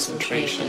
concentration,